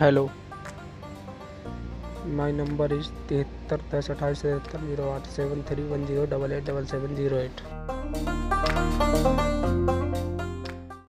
hello my number is तिहत्तर, दस, अट्ठाईस, तिहत्तर, ज़ीरो आठ seven three one zero double eight double seven zero eight